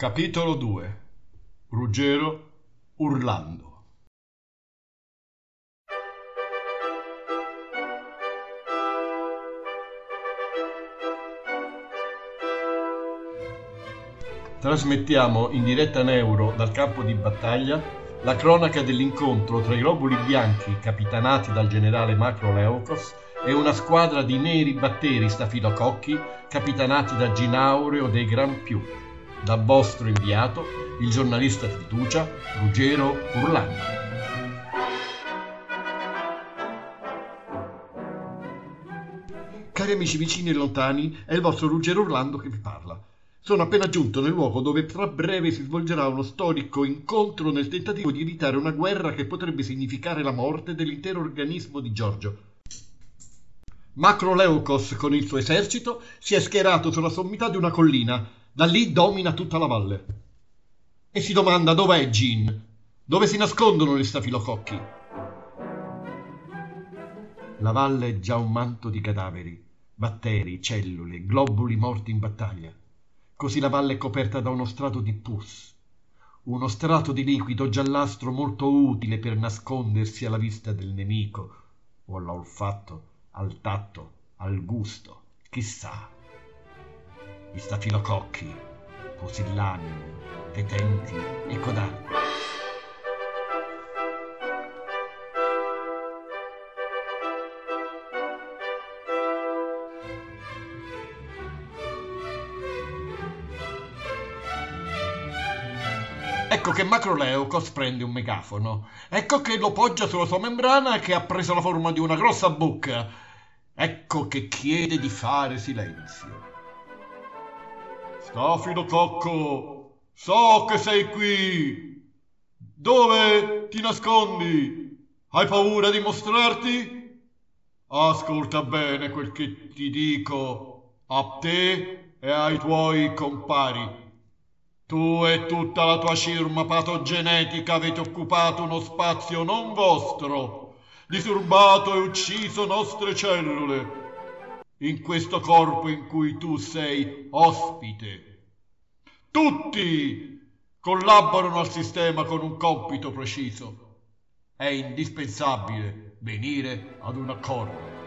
Capitolo 2 Ruggero urlando Trasmettiamo in diretta neuro dal campo di battaglia la cronaca dell'incontro tra i globuli bianchi capitanati dal generale Macro Leokos e una squadra di neri batteri stafilococchi capitanati da Ginaureo dei Gran Più. Da vostro inviato, il giornalista fiducia Ruggero Urlando. Cari amici vicini e lontani, è il vostro Ruggero Urlando che vi parla. Sono appena giunto nel luogo dove tra breve si svolgerà uno storico incontro nel tentativo di evitare una guerra che potrebbe significare la morte dell'intero organismo di Giorgio. Macroleukos con il suo esercito si è schierato sulla sommità di una collina, da lì domina tutta la valle. E si domanda dov'è Gin? Dove si nascondono gli stafilococchi? La valle è già un manto di cadaveri, batteri, cellule, globuli morti in battaglia. Così la valle è coperta da uno strato di pus, uno strato di liquido giallastro molto utile per nascondersi alla vista del nemico o all'olfatto, al tatto, al gusto, chissà. Gli stafilococchi, pusillanimi, detenti e codardi. Ecco che Macroleukos prende un megafono. Ecco che lo poggia sulla sua membrana che ha preso la forma di una grossa bocca. Ecco che chiede di fare silenzio. Stafilo Cocco, so che sei qui. Dove ti nascondi? Hai paura di mostrarti? Ascolta bene quel che ti dico a te e ai tuoi compari. Tu e tutta la tua cirma patogenetica avete occupato uno spazio non vostro, disturbato e ucciso nostre cellule, in questo corpo in cui tu sei ospite. Tutti collaborano al sistema con un compito preciso. È indispensabile venire ad un accordo.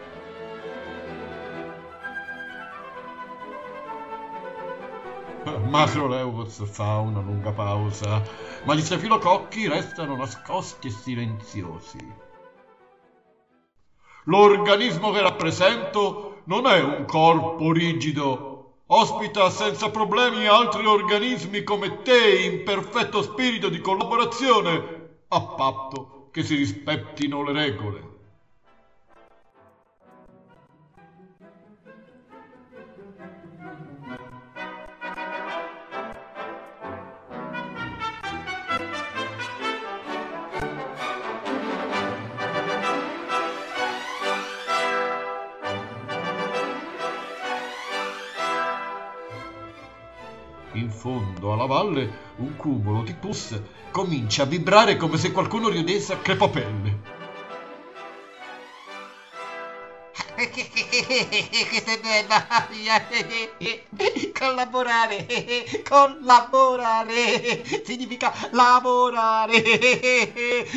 Macroleus fa una lunga pausa, ma gli stafilococchi restano nascosti e silenziosi. L'organismo che rappresento non è un corpo rigido, ospita senza problemi altri organismi come te in perfetto spirito di collaborazione, a patto che si rispettino le regole. In fondo alla valle un cumulo di pus comincia a vibrare come se qualcuno ridesse a crepapelle. Questa è bella! Collaborare! Collaborare! Significa lavorare!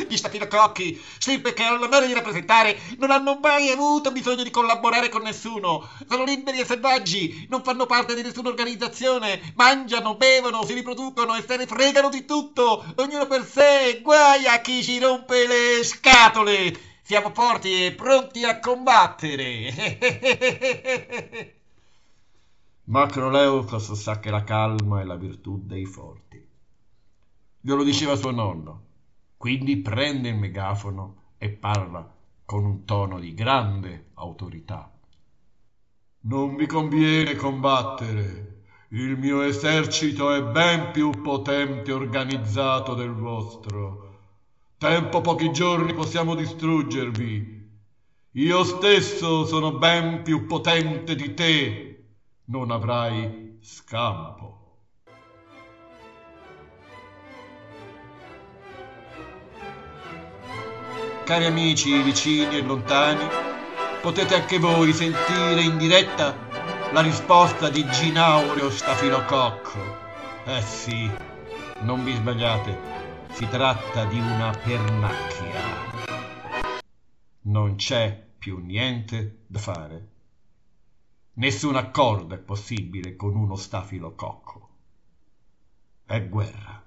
Gli stafilococchi, stirpe che hanno l'onore di rappresentare, non hanno mai avuto bisogno di collaborare con nessuno. Sono liberi e selvaggi, non fanno parte di nessuna organizzazione, mangiano, bevono, si riproducono e se ne fregano di tutto, ognuno per sé. Guai a chi ci rompe le scatole! Siamo forti e pronti a combattere. Macroleukos sa che la calma è la virtù dei forti. Glielo diceva suo nonno. Quindi prende il megafono e parla con un tono di grande autorità. Non vi conviene combattere. Il mio esercito è ben più potente e organizzato del vostro. Tempo pochi giorni possiamo distruggervi. Io stesso sono ben più potente di te. Non avrai scampo. Cari amici vicini e lontani, potete anche voi sentire in diretta la risposta di Ginaureo Stafilococco Eh sì, non vi sbagliate, si tratta di una pernacchia. Non c'è più niente da fare. Nessun accordo è possibile con uno stafilococco. È guerra.